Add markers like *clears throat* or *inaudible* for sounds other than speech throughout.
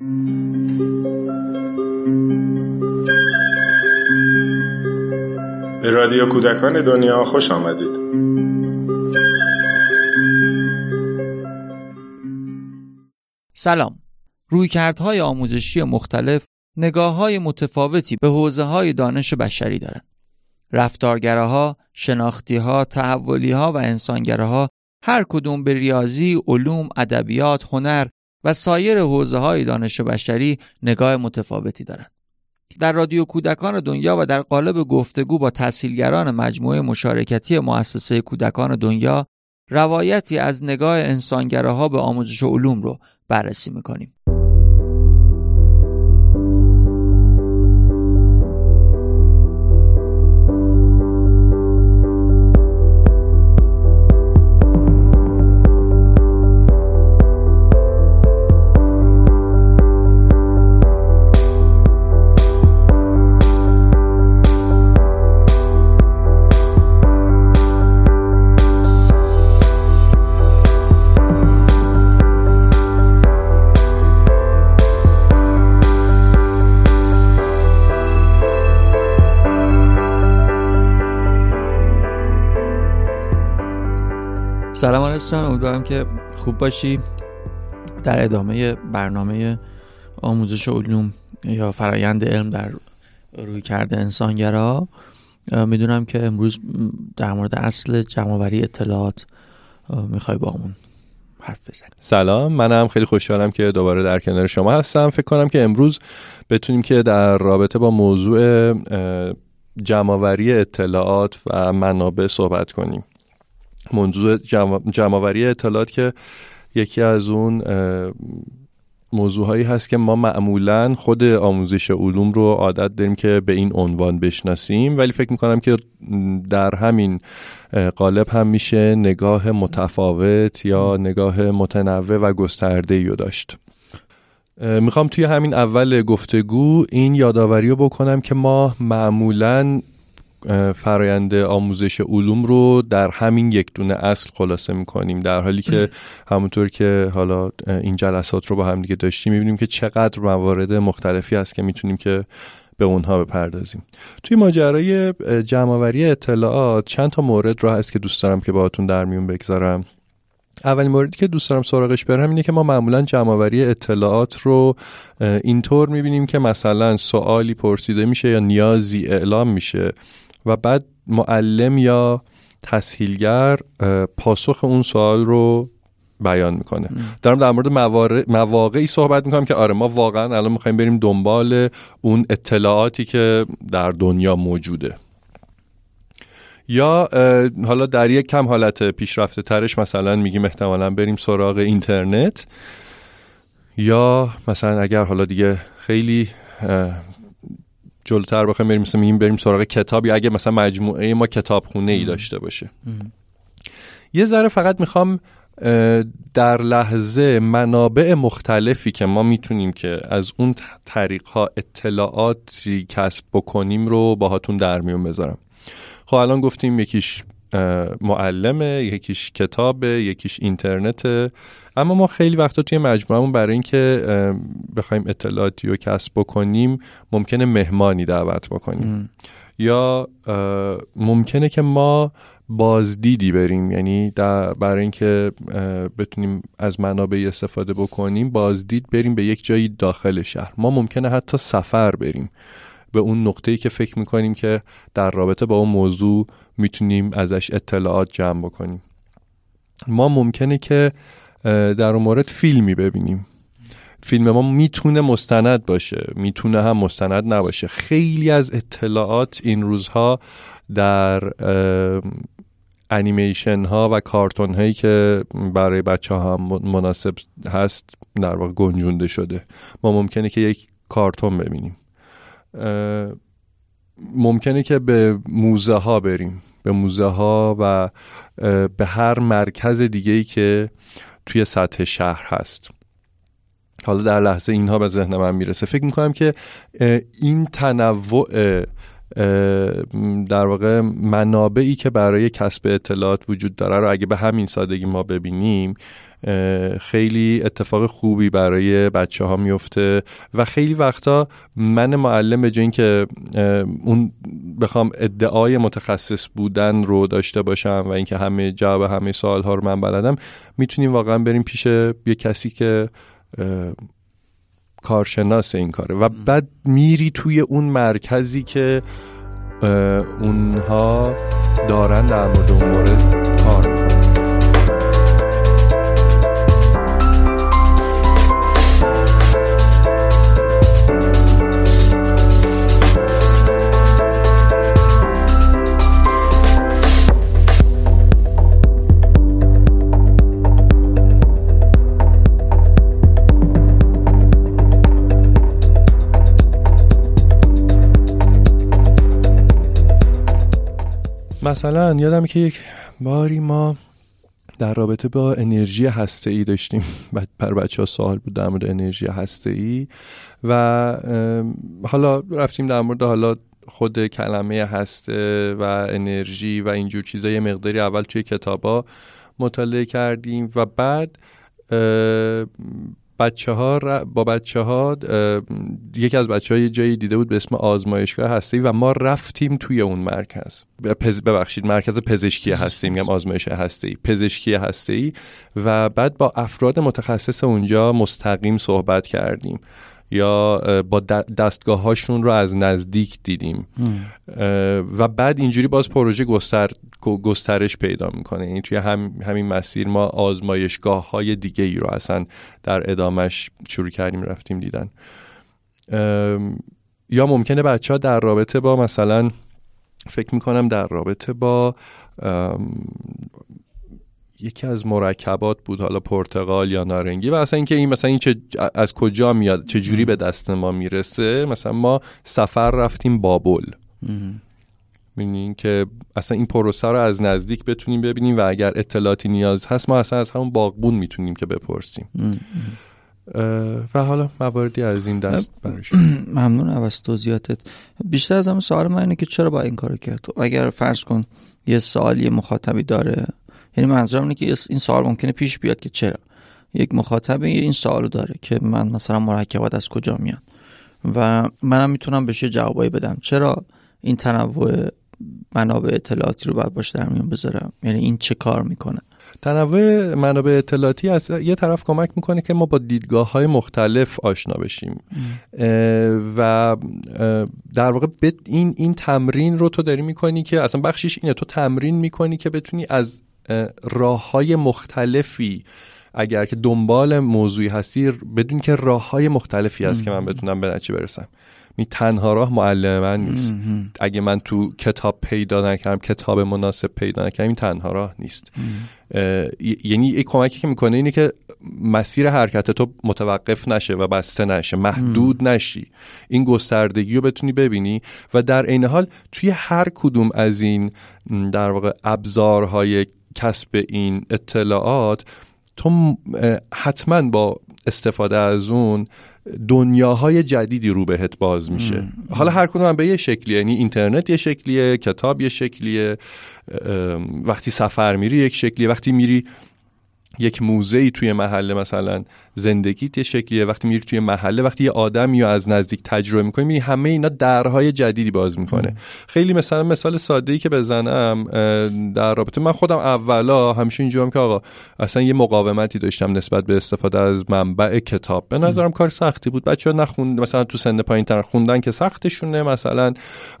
به رادیو کودکان دنیا خوش آمدید سلام رویکردهای آموزشی مختلف نگاه های متفاوتی به حوزه های دانش بشری دارند. رفتارگراها، شناختیها، تحولیها و انسانگراها هر کدوم به ریاضی، علوم، ادبیات، هنر و سایر حوزه های دانش بشری نگاه متفاوتی دارند. در رادیو کودکان دنیا و در قالب گفتگو با تحصیلگران مجموعه مشارکتی مؤسسه کودکان دنیا روایتی از نگاه انسانگراها به آموزش علوم رو بررسی می‌کنیم. سلام آرش جان امیدوارم که خوب باشی. در ادامه برنامه آموزش علوم یا فرایند علم در روی کرده انسانگرا می‌دونم که امروز در مورد اصل جمعوری اطلاعات می‌خوای با همون حرف بزنی. سلام منم خیلی خوشحالم که دوباره در کنار شما هستم. فکر کنم که امروز بتونیم که در رابطه با موضوع جمعوری اطلاعات و منابع صحبت کنیم. موضوع جمعوری اطلاعات که یکی از اون موضوع هایی هست که ما معمولا خود آموزش علوم رو عادت داریم که به این عنوان بشناسیم ولی فکر می‌کنم که در همین قالب هم میشه نگاه متفاوت یا نگاه متنوع و گسترده رو داشت. می‌خوام توی همین اول گفتگو این یادآوری رو بکنم که ما معمولا فرایند آموزش علوم رو در همین یک دونه اصل خلاصه می‌کنیم. در حالی که همونطور که حالا این جلسات رو با هم دیگه داشتیم می‌بینیم که چقدر موارد مختلفی هست که می‌تونیم که به اونها بپردازیم. توی ماجرای جمعآوری اطلاعات چند تا مورد رو هست که دوست دارم که باهاتون در میون بگذارم. اولین موردی که دوست دارم سراغش برم اینه که ما معمولا جمعآوری اطلاعات رو اینطور می‌بینیم که مثلا سوالی پرسیده میشه یا نیازی اعلام میشه. و بعد معلم یا تسهیلگر پاسخ اون سوال رو بیان می‌کنه. دارم در مورد مواقعی صحبت می‌کنم که آره ما واقعا الان می‌خوایم بریم دنبال اون اطلاعاتی که در دنیا موجوده. یا حالا در یک کم حالت پیشرفته ترش مثلا میگیم احتمالا بریم سراغ اینترنت. یا مثلا اگر حالا دیگه خیلی جلوتر بخوایم بریم مثلا میگیم بریم سراغ کتاب یا اگه مثلا مجموعه ما کتابخونه ای داشته باشه یه ذره فقط می‌خوام در لحظه منابع مختلفی که ما می‌تونیم که از اون طریق ها اطلاعاتی کسب بکنیم رو باهاتون در میون بذارم. خب الان گفتیم یکیش معلمه یکیش کتابه یکیش اینترنته اما ما خیلی وقتا توی مجموعمون برای اینکه بخوایم اطلاعاتی رو کسب بکنیم ممکنه مهمانی دعوت بکنیم. یا ممکنه که ما بازدیدی بریم. یعنی برای اینکه بتونیم از منابع استفاده بکنیم بازدید بریم به یک جایی داخل شهر. ما ممکنه حتی سفر بریم. به اون نقطه‌ای که فکر می‌کنیم که در رابطه با اون موضوع می‌تونیم ازش اطلاعات جمع بکنیم. ما ممکنه که در اون مورد فیلمی ببینیم. فیلم ما می‌تونه مستند باشه می‌تونه هم مستند نباشه. خیلی از اطلاعات این روزها در انیمیشن ها و کارتون هایی که برای بچه ها هم مناسب هست در واقع گنجونده شده. ما ممکنه که یک کارتون ببینیم. ممکنه که به موزه ها بریم. به موزه ها و به هر مرکز دیگه ای که توی سطح شهر هست. حالا در لحظه اینها به ذهن من می‌رسه. فکر می‌کنم که این تنوع در واقع منابعی که برای کسب اطلاعات وجود داره رو اگه به همین سادگی ما ببینیم خیلی اتفاق خوبی برای بچه ها میفته و خیلی وقتا من معلم به جای که اون بخوام ادعای متخصص بودن رو داشته باشم و اینکه همه جواب همه سوال ها رو من بلدم می‌تونیم واقعا بریم پیش یه کسی که کارشناس این کاره و بعد میری توی اون مرکزی که اونها دارن در مورد اون مورد کار مثلا یادم که یک باری ما در رابطه با انرژی هسته ای داشتیم *laughs* بر بچه ها سوال بود در مورد انرژی هسته ای و حالا رفتیم در مورد حالا خود کلمه هسته و انرژی و اینجور چیزا. یه مقداری اول توی کتابا مطالعه کردیم و بعد بچه ها با بچه ها یکی از بچه ها یه جایی دیده بود به اسم آزمایشگاه هستی و ما رفتیم توی اون مرکز. ببخشید مرکز پزشکی هستی میگم آزمایش هستی پزشکی هستی. و بعد با افراد متخصص اونجا مستقیم صحبت کردیم. یا با دستگاه هاشون رو از نزدیک دیدیم. و بعد اینجوری باز پروژه گستر گسترش پیدا می‌کنه. یعنی توی هم همین مسیر ما آزمایشگاه های دیگه ای رو اصلا در ادامش شروع کردیم رفتیم دیدن. یا ممکنه بچه ها در رابطه با مثلا فکر می‌کنم در رابطه با یکی از مرکبات بود حالا پرتغال یا نارنگی و اصلا اینکه این مثلا این چه از کجا میاد چه جوری به دست ما می‌رسه مثلا ما سفر رفتیم بابل. می‌بینیم که اصلا این پروسه رو از نزدیک بتونیم ببینیم و اگر اطلاعاتی نیاز هست ما اصلا از همون باغبون می‌تونیم که بپرسیم. و حالا مواردی از این دست برش *clears throat* ممنون از توضیحاتت. بیشتر از همه سوال من اینه که چرا با این کارو کرد؟ اگر فرض کن یه سوالی مخاطبی داره یعنی منظورم اینه که این سوال ممکنه پیش بیاد که چرا. یک مخاطبی این سوالو داره که من مثلا مرکبات از کجا میاد و منم می‌تونم بهش جوابایی بدم. چرا این تنوع منابع اطلاعاتی رو باید باش در میون بذارم؟ یعنی این چه کار می‌کنه؟ تنوع منابع اطلاعاتی از یه طرف کمک می‌کنه که ما با دیدگاه های مختلف آشنا بشیم. و در واقع این این تمرین رو تو داری می‌کنی که اصلا بخشش اینه. تو تمرین می‌کنی که بتونی از راه های مختلفی. اگر که دنبال موضوعی هستی بدون که راه های مختلفی هست که من بتونم به نتیجه برسم. می تنها راه معلم من نیست. اگه من تو کتاب پیدا نکردم کتاب مناسب پیدا نکردم این تنها راه نیست. یعنی یک کمکی که می‌کنه اینه که مسیر حرکت تو متوقف نشه و بسته نشه محدود نشی. این گستردگی رو بتونی ببینی و در عین حال توی هر کدوم از این در واقع ابزارهای کسب این اطلاعات تو حتما با استفاده از اون دنیاهای جدیدی رو بهت باز میشه. حالا هر کدوم به یه شکلیه یعنی اینترنت یه شکلیه کتاب یه شکلیه وقتی سفر میری یک شکلیه وقتی میری یک موزه توی محله مثلا زندگیت یه شکلیه. وقتی میری توی محله وقتی یه آدمی رو از نزدیک تجربه می‌کنی میری همه اینا درهای جدیدی باز می‌کنه. خیلی مثلا مثال ساده ای که بزنم در رابطه من خودم اولا همیشه اینجوریام که آقا اصلا یه مقاومتی داشتم نسبت به استفاده از منبع کتاب. به نظرم کار سختی بود. بچه ها نخوند مثلا تو سن پایین تر خوندن که سختشونه مثلا.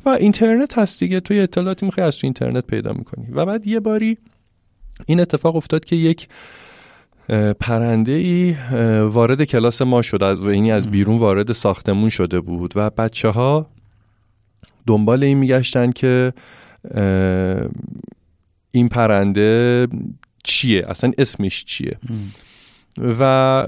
و اینترنت هست دیگه. تو اطلاعاتی می‌خوای از تو اینترنت پیدا می‌کنی. و بعد یه باری این اتفاق افتاد که یک پرنده ای وارد کلاس ما شد. از و اینی از بیرون وارد ساختمون شده بود و بچه ها دنبال این میگشتن که این پرنده چیه؟ اصلا اسمش چیه؟ و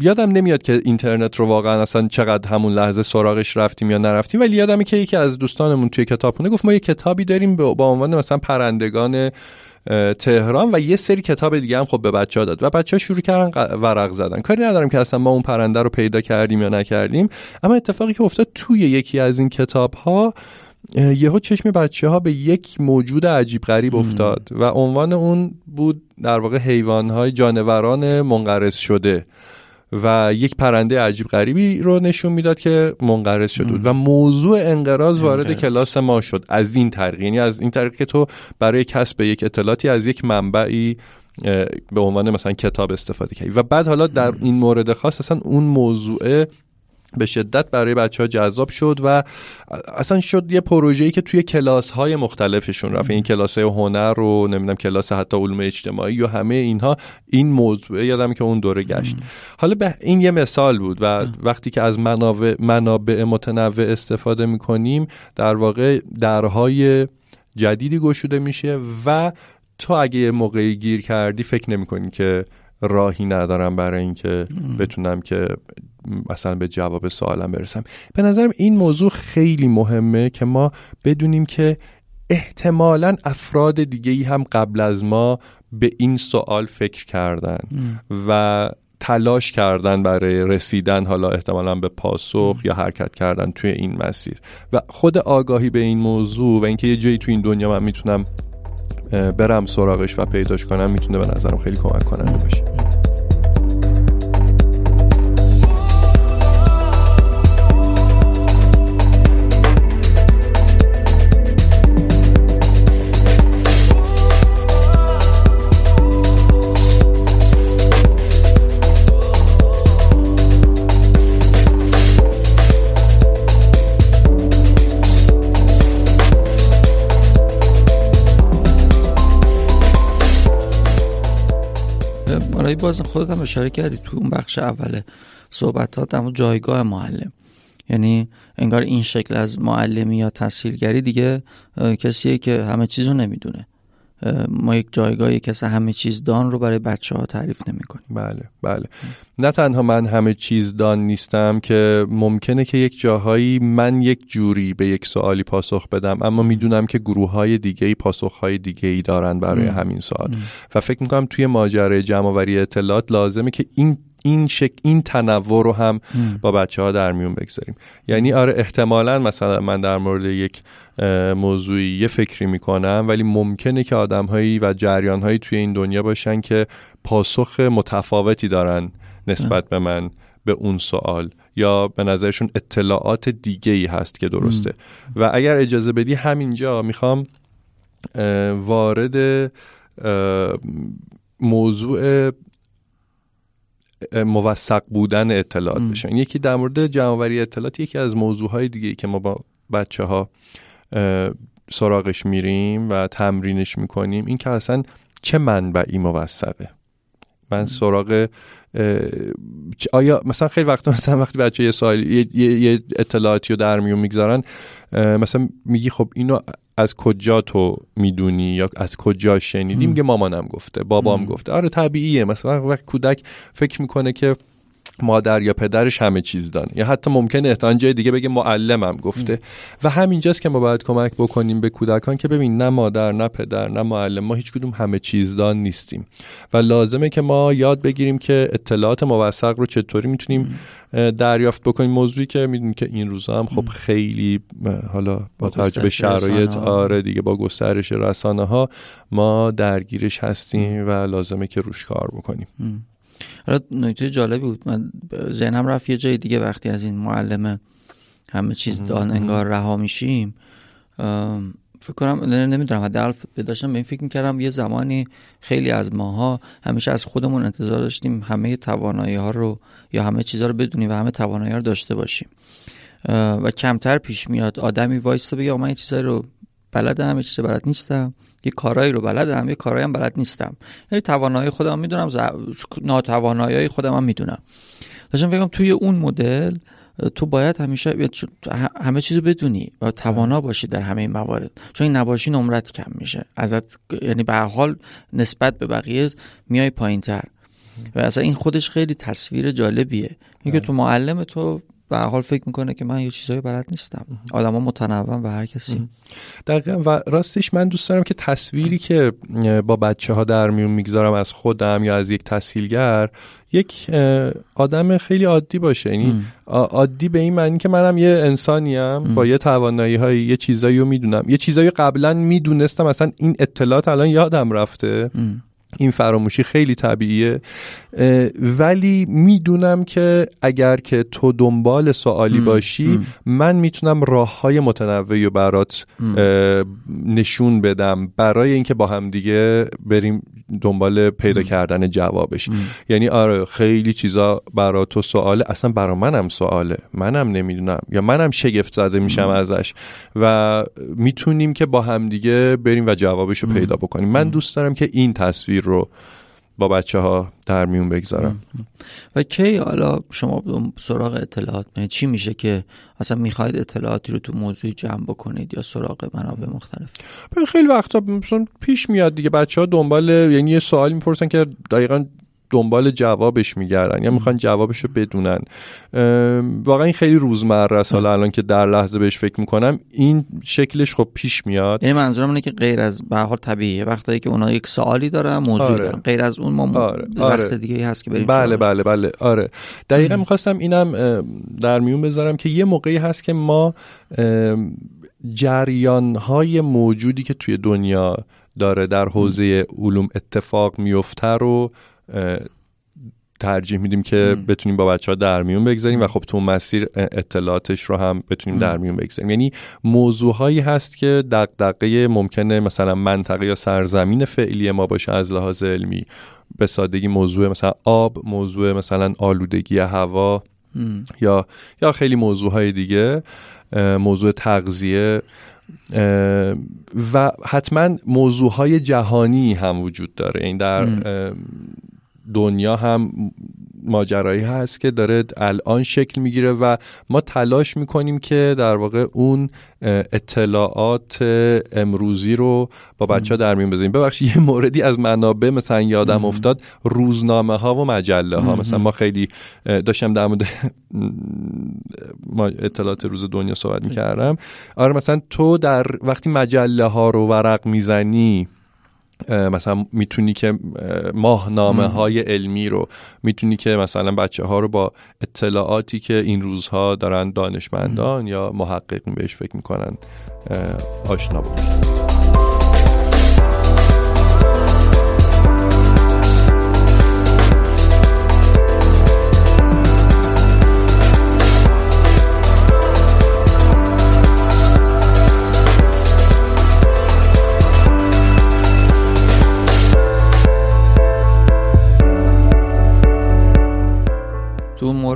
یادم نمیاد که اینترنت رو واقعا اصلا چقدر همون لحظه سراغش رفتیم یا نرفتیم. ولی یادمه که یکی از دوستانمون توی کتابخونه گفت ما یه کتابی داریم با عنوان مثلا پرندگان تهران و یه سری کتاب دیگه هم خب به بچه ها داد. و بچه ها شروع کردن ورق زدن. کاری ندارم که اصلا ما اون پرنده رو پیدا کردیم یا نکردیم اما اتفاقی که افتاد توی یکی از این کتاب ها یهو چشم بچه ها به یک موجود عجیب غریب افتاد و عنوان اون بود در واقع حیوان های جانوران منقرض شده. و یک پرنده عجیب غریبی رو نشون می‌داد که منقرض شده بود. و موضوع انقراض وارد کلاس ما شد. از این طریق. یعنی از این طریق که تو برای کسب یک اطلاعاتی از یک منبعی به عنوان مثلا کتاب استفاده کردی. و بعد حالا در این مورد خاص اصلا اون موضوع به شدت برای بچه ها جذاب شد و اصلا شد یه پروژه‌ای که توی کلاس های مختلفشون رفت. این کلاس های هنر رو نمی‌دونم کلاس حتی علوم اجتماعی و همه اینها این موضوع یادم که اون دوره گشت. حالا به این یه مثال بود و وقتی که از منابع, منابع متنوع استفاده می‌کنیم در واقع درهای جدیدی گشوده میشه و تو اگه یه موقعی گیر کردی فکر نمی که راهی ندارم برای اینکه بتونم که مثلا به جواب سوالم برسم. به نظرم این موضوع خیلی مهمه که ما بدونیم که احتمالا افراد دیگه ای هم قبل از ما به این سوال فکر کردن و تلاش کردن برای رسیدن حالا احتمالا به پاسخ یا حرکت کردن توی این مسیر. و خود آگاهی به این موضوع و اینکه یه جایی توی این دنیا من می‌تونم برم سراغش و پیداش کنم می‌تونه به نظرم خیلی کمک کننده باشه. باز خودت هم اشاره کردی تو اون بخش اول صحبتات اما جایگاه معلم. یعنی انگار این شکل از معلمی یا تحصیلگری دیگه کسیه که همه چیز رو نمی‌دونه. ما یک جایگاهی کسی همه چیز دان رو برای بچه ها تعریف نمی کنیم بله بله. نه تنها من همه چیز دان نیستم که ممکنه که یک جاهایی من یک جوری به یک سوالی پاسخ بدم اما می‌دونم که گروه های دیگه ای پاسخ های دیگه ای دارن برای همین سوال. و فکر می‌کنم توی ماجرای جمعآوری اطلاعات لازمه که این این شک این تنوع رو هم با بچه ها در میون بگذاریم. یعنی آره احتمالا مثلا من در مورد یک موضوعی یه فکری می‌کنم ولی ممکنه که آدم هایی و جریان هایی توی این دنیا باشن که پاسخ متفاوتی دارن نسبت به من به اون سوال. یا به نظرشون اطلاعات دیگه ای هست که درسته. و اگر اجازه بدی همینجا می‌خوام وارد موضوع موثق بودن اطلاعات بشن یکی در مورد جمعوری اطلاعات یکی از موضوعهای دیگه که ما با بچه ها سراغش میریم و تمرینش می‌کنیم این که اصلا چه منبعی موثقه. من سراغ آیا مثلا خیلی وقت مثلا وقتی بچه یه سوال یه, یه اطلاعاتی رو در میون می‌گذارن مثلا میگی خب اینو از کجا تو می‌دونی یا از کجا شنیدی؟ میگه مامانم گفته بابام گفته. آره طبیعیه. مثلا وقت کودک فکر می‌کنه که مادر یا پدرش همه چیز دانه. یا حتی ممکنه احتمال جای دیگه بگه معلمم گفته. و همینجاست که ما باید کمک بکنیم به کودکان که ببین نه مادر نه پدر نه معلم ما هیچ کدوم همه چیزدان نیستیم. و لازمه که ما یاد بگیریم که اطلاعات موثق رو چطوری می‌تونیم دریافت بکنیم. موضوعی که می‌دونیم که این روزا هم خب خیلی حالا با توجه به شرایط آره دیگه با گسترش رسانه ها ما درگیرش هستیم و لازمه که روش کار بکنیم. حالا نکته جالبی بود. من ذهنم رفت یه جای دیگه وقتی از این معلم همه چیز دان انگار رها میشیم. فکر کنم نمی‌دونم حداقل داشتم به این فکر می‌کردم یه زمانی خیلی از ماها همیشه از خودمون انتظار داشتیم همه توانایی ها رو یا همه چیزها رو بدونیم و همه توانایی رو داشته باشیم. و کمتر پیش میاد آدمی وایسته بگه من یه چیزایی رو بلدم یه چیز بلد نیستم. یه کارایی رو بلدم یه کارایی هم بلد نیستم. یعنی توانایی خودم می‌دونم ز... ناتوانایی خودم هم می‌دونم. داشتم فکرم توی اون مدل تو باید همیشه همه چیزو بدونی و توانا باشی در همه این موارد. چون این نباشی نمرت کم میشه. ازت یعنی به حال نسبت به بقیه میای پایین تر و اصلا این خودش خیلی تصویر جالبیه. اینکه تو معلم تو به حال فکر می‌کنه که من یه چیزایی بلد نیستم. آدما متنوع و هر کسی. دقیقا. و راستش من دوست دارم که تصویری که با بچه ها در میون می‌گذارم از خودم یا از یک تسهیلگر یک آدم خیلی عادی باشه. یعنی عادی به این معنی که منم یه انسانیم با یه توانایی های یه چیزایی رو می‌دونم. یه چیزایی قبلا می‌دونستم اصلا این اطلاعات الان یادم رفته. این فراموشی خیلی طبیعیه. ولی می‌دونم که اگر که تو دنبال سوالی باشی من می‌تونم راه های متنوعی رو برات نشون بدم برای اینکه با هم دیگه بریم دنبال پیدا کردن جوابش. یعنی آره خیلی چیزا برا تو سواله. اصلا برا منم سواله. منم نمی‌دونم. یا منم شگفت زده میشم ازش. و می‌تونیم که با همدیگه بریم و جوابش رو پیدا بکنیم. من دوست دارم که این تصویر رو با بچه ها در میون بگذارم. و کی حالا شما سراغ اطلاعات می چی میشه که اصلا می‌خواید اطلاعاتی رو تو موضوع جمع بکنید یا سراغ منابع مختلف؟ خیلی وقتا پیش میاد دیگه بچه ها دنبال یعنی یه سوال می‌پرسن که دقیقا دنبال جوابش میگردن یا می‌خوان جوابش رو بدونن واقعا این خیلی روزمره است. حالا الان که در لحظه بهش فکر می‌کنم این شکلش خب پیش میاد. یعنی منظورم اینه که غیر از به حال طبیعیه. وقتی که اونا یک سوالی دارن موضوع آره. دارن. غیر از اون ما آره. وقت آره. دیگه هست که بریم بله بله بله آره. دقیقا می‌خواستم اینم در میون بذارم که یه موقعی هست که ما جریان های موجودی که توی دنیا داره در حوزه علوم اتفاق میفته رو ترجیح میدیم که بتونیم با بچه ها در میون بگذاریم و خب تو مسیر اطلاعاتش رو هم بتونیم در میون بگذاریم. یعنی موضوع هایی هست که دقدقه ممکنه مثلا منطقه یا سرزمین فعلی ما باشه از لحاظ علمی. به سادگی موضوع مثلا آب موضوع مثلا آلودگی هوا یا یا خیلی موضوع های دیگه موضوع تغذیه و حتما موضوع های جهانی هم وجود داره. این در دنیا هم ماجرایی هست که داره الان شکل می‌گیره و ما تلاش می‌کنیم که در واقع اون اطلاعات امروزی رو با بچه ها در میون بذاریم. ببخشید یه موردی از منابع مثلا یادم افتاد. روزنامه ها و مجله ها مثلا ما خیلی داشتم در مورد اطلاعات روز دنیا صحبت می‌کردم. آره مثلا تو در وقتی مجله ها رو ورق می‌زنی مثلا می‌تونی که ماهنامه های علمی رو می‌تونی که مثلا بچه ها رو با اطلاعاتی که این روزها دارن دانشمندان یا محققین بهش فکر می‌کنن آشنا باشید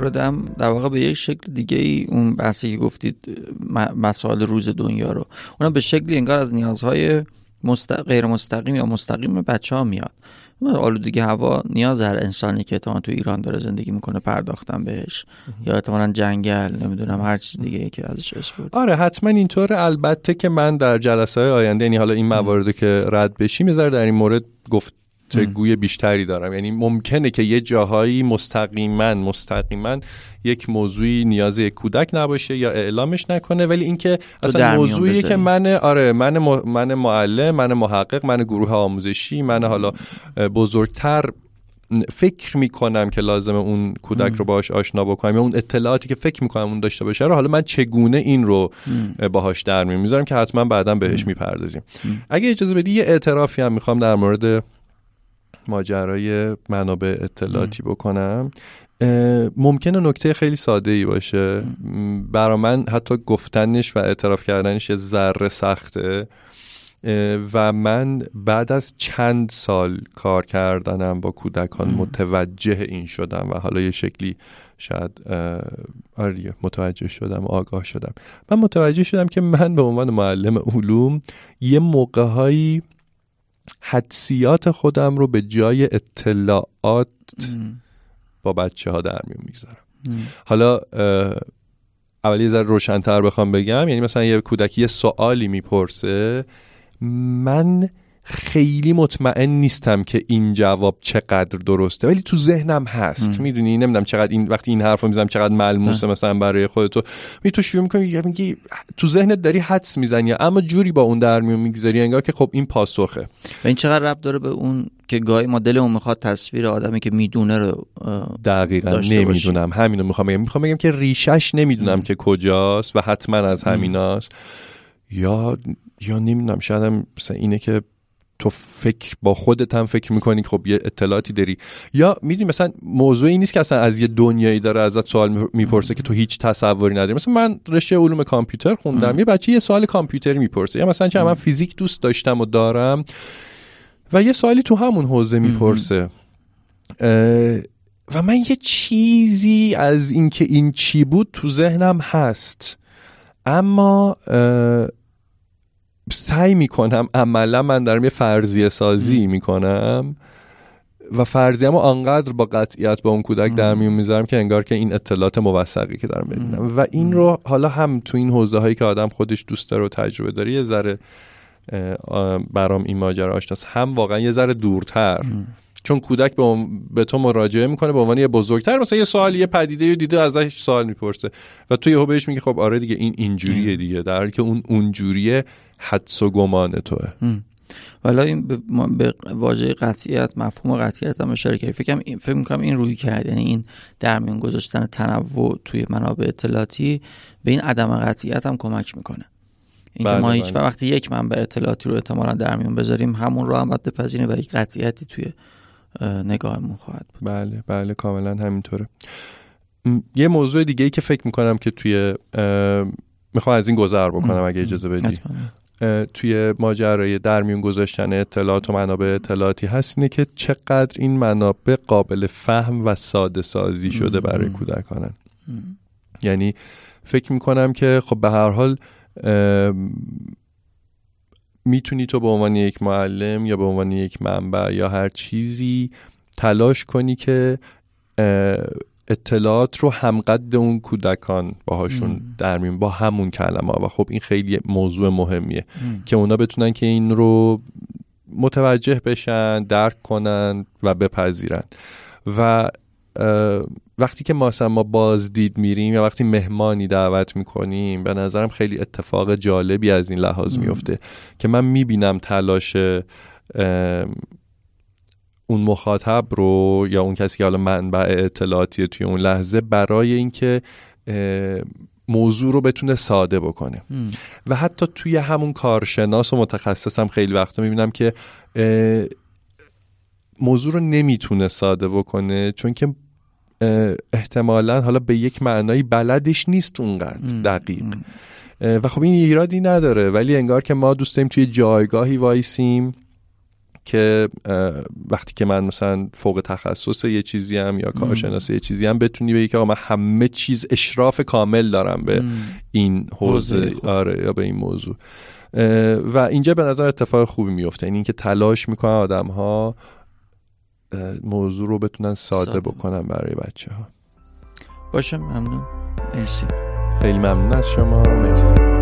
تو موردم در واقع به یک شکل دیگه ای اون بحثی که گفتید مسائل روز دنیا رو. اونم به شکلی انگار از نیازهای غیر مستقیم یا مستقیم بچه ها میاد آلودگی هوا نیاز هر انسانی که احتمالا تو ایران داره زندگی می‌کنه پرداختن بهش. یا احتمالا جنگل نمی‌دونم هر چیز دیگه که ازش اسپورت آره حتما اینطور. البته که من در جلسه های آینده یعنی حالا این موارد که رد بشیم می‌ذاره در این مورد گفت گوی بیشتری دارم. یعنی ممکنه که یه جاهایی مستقیما مستقیما یک موضوعی نیاز یک کودک نباشه یا اعلامش نکنه ولی اینکه اصلا موضوعی که من آره من من معلم من محقق من گروه آموزشی من حالا بزرگتر فکر می‌کنم که لازم اون کودک رو باش آشنا بکنم یا اون اطلاعاتی که فکر می‌کنم اون داشته باشه رو حالا من چگونه این رو باهاش در می‌ذارم که حتما بعدا بهش می‌پردازیم. اگه اجازه بدی یه اعترافی هم می‌خوام در مورد ماجرای منابع اطلاعاتی بکنم. ممکنه نکته خیلی ساده ای باشه برا من حتی گفتنش و اعتراف کردنش یه ذره سخته. و من بعد از چند سال کار کردنم با کودکان متوجه این شدم و حالا یه شکلی شاید آره متوجه شدم آگاه شدم. من متوجه شدم که من به عنوان معلم علوم یه موقعهایی حدسیات خودم رو به جای اطلاعات با بچه ها در میون می‌گذارم. حالا اولی یه ذره روشنتر بخوام بگم یعنی مثلا یه کودکی یه سوالی می‌پرسه من خیلی مطمئن نیستم که این جواب چقدر درسته. ولی تو ذهنم هست. می‌دونی؟ نمی‌دونم چقدر این وقتی این حرفو می‌زنم چقدر ملموسه مثلا برای خودتو. می تو شروع می‌کنی میگی تو ذهنت داری حدس می‌زنی اما جوری با اون در میون می‌گذاری انگار که خب این پاسخه. و این چقدر رب داره به اون که گاهی ما دلمون می‌خواد تصویر آدمی که می‌دونه رو دقیقا. نمی‌دونم. همینو می‌خوام بگم. می‌خوام بگم که ریشش نمی‌دونم که کجاست و حتما از همیناست. یا یا نمی‌دونم. شاید مثلا اینه که تو فکر با خودت هم فکر می‌کنی خب یه اطلاعاتی داری. یا می‌دونی مثلا موضوعی نیست که اصلا از یه دنیایی داره ازت سوال می‌پرسه که تو هیچ تصوری نداری. مثلا من رشته علوم کامپیوتر خوندم یه بچه یه سوال کامپیوتری می‌پرسه. یا مثلا چه من فیزیک دوست داشتم و دارم و یه سوالی تو همون حوزه می‌پرسه. و من یه چیزی از اینکه این چی بود تو ذهنم هست. اما سعی می‌کنم عملا من دارم یه فرضیه سازی می‌کنم و فرضیه‌مو آنقدر با قطعیت با اون کودک در میون می‌ذارم که انگار که این اطلاعات موثقی که دارم ببینم و این رو حالا هم تو این حوزه هایی که آدم خودش دوست داره و تجربه داره یه ذره برام این ماجرا آشناست هم واقعا یه ذره دورتر. چون کودک به, به تو مراجعه می‌کنه به عنوان یه بزرگتر مثلا یه سوال یه پدیده دیده ازش سوال می‌پرسه. و تو یهو بهش میگه خب آره دیگه این اینجوریه دیگه در حالی که اون اونجوریه حدس و گمان توه. حالا این به, به واژه قطعیت مفهوم قطعیت هم اشاره کردی. فکر این فکر می‌کنم این روی کرد. یعنی این در میون گذاشتن تنوع توی منابع اطلاعاتی به این عدم قطعیت هم کمک می‌کنه. اینکه بله ما هیچ بله. وقتی یک منبع اطلاعاتی رو احتمالا در میون بذاریم همون رو هم باید بپذیریم و یک قطعیتی توی نگاهمون خواهد بود. بله بله کاملا همینطوره. یه موضوع دیگه ای که فکر می‌کنم که توی می‌خوام از این گذر بکنم اگه اجازه بدی. توی ماجرای در میون گذاشتن اطلاعات و منابع اطلاعاتی هست اینه که چقدر این منابع قابل فهم و ساده سازی شده برای کودکانن. یعنی فکر می‌کنم که خب به هر حال می‌تونی تو به عنوان یک معلم یا به عنوان یک منبع یا هر چیزی تلاش کنی که اطلاعات رو همقد اون کودکان باهاشون در میون با همون کلمه و خب این خیلی موضوع مهمیه که اونا بتونن که این رو متوجه بشن درک کنن و بپذیرن. و وقتی که ما ما بازدید میریم یا وقتی مهمانی دعوت می‌کنیم به نظرم خیلی اتفاق جالبی از این لحاظ میفته که من می‌بینم تلاش اون مخاطب رو یا اون کسی که حالا منبع اطلاعاتی توی اون لحظه برای اینکه موضوع رو بتونه ساده بکنه. و حتی توی همون کارشناس و متخصص هم خیلی وقتا می‌بینم که موضوع رو نمی‌تونه ساده بکنه چون که احتمالا حالا به یک معنایی بلدش نیست اونقدر دقیق. و خب این ایرادی نداره ولی انگار که ما دوست داریم توی جایگاهی وایسیم که وقتی که من مثلا فوق تخصص یه چیزی هم یا کارشناس یه چیزی هم بتونی بگی که من همه چیز اشراف کامل دارم به این حوزه. آره یا به این موضوع. و اینجا به نظر اتفاق خوبی میفته این اینکه تلاش می‌کنن آدم ها موضوع رو بتونن ساده, ساده. بکنن برای بچه ها باشه ممنون. مرسی. خیلی ممنون از شما. مرسی.